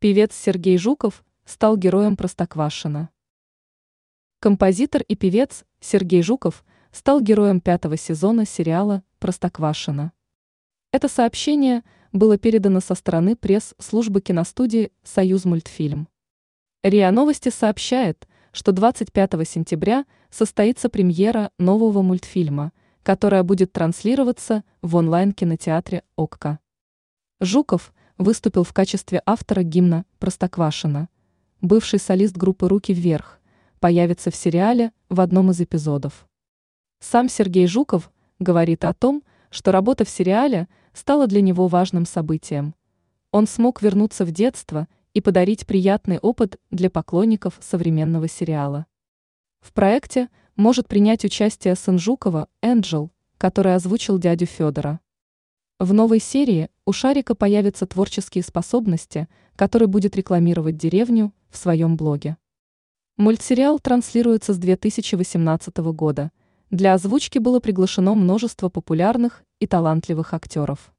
Певец Сергей Жуков стал героем Простоквашино. Композитор и певец Сергей Жуков стал героем пятого сезона сериала Простоквашино. Это сообщение было передано со стороны пресс-службы киностудии «Союз мультфильм». РИА Новости сообщает, что 25 сентября состоится премьера нового мультфильма, которая будет транслироваться в онлайн-кинотеатре «Окка». Жуков выступил в качестве автора гимна «Простоквашино». Бывший солист группы «Руки вверх» появится в сериале в одном из эпизодов. Сам Сергей Жуков говорит о том, что работа в сериале стала для него важным событием. Он смог вернуться в детство и подарить приятный опыт для поклонников современного сериала. В проекте может принять участие сын Жукова, Энджел, который озвучил дядю Федора. В новой серии у Шарика появятся творческие способности, который будет рекламировать деревню в своем блоге. Мультсериал транслируется с 2018 года. Для озвучки было приглашено множество популярных и талантливых актеров.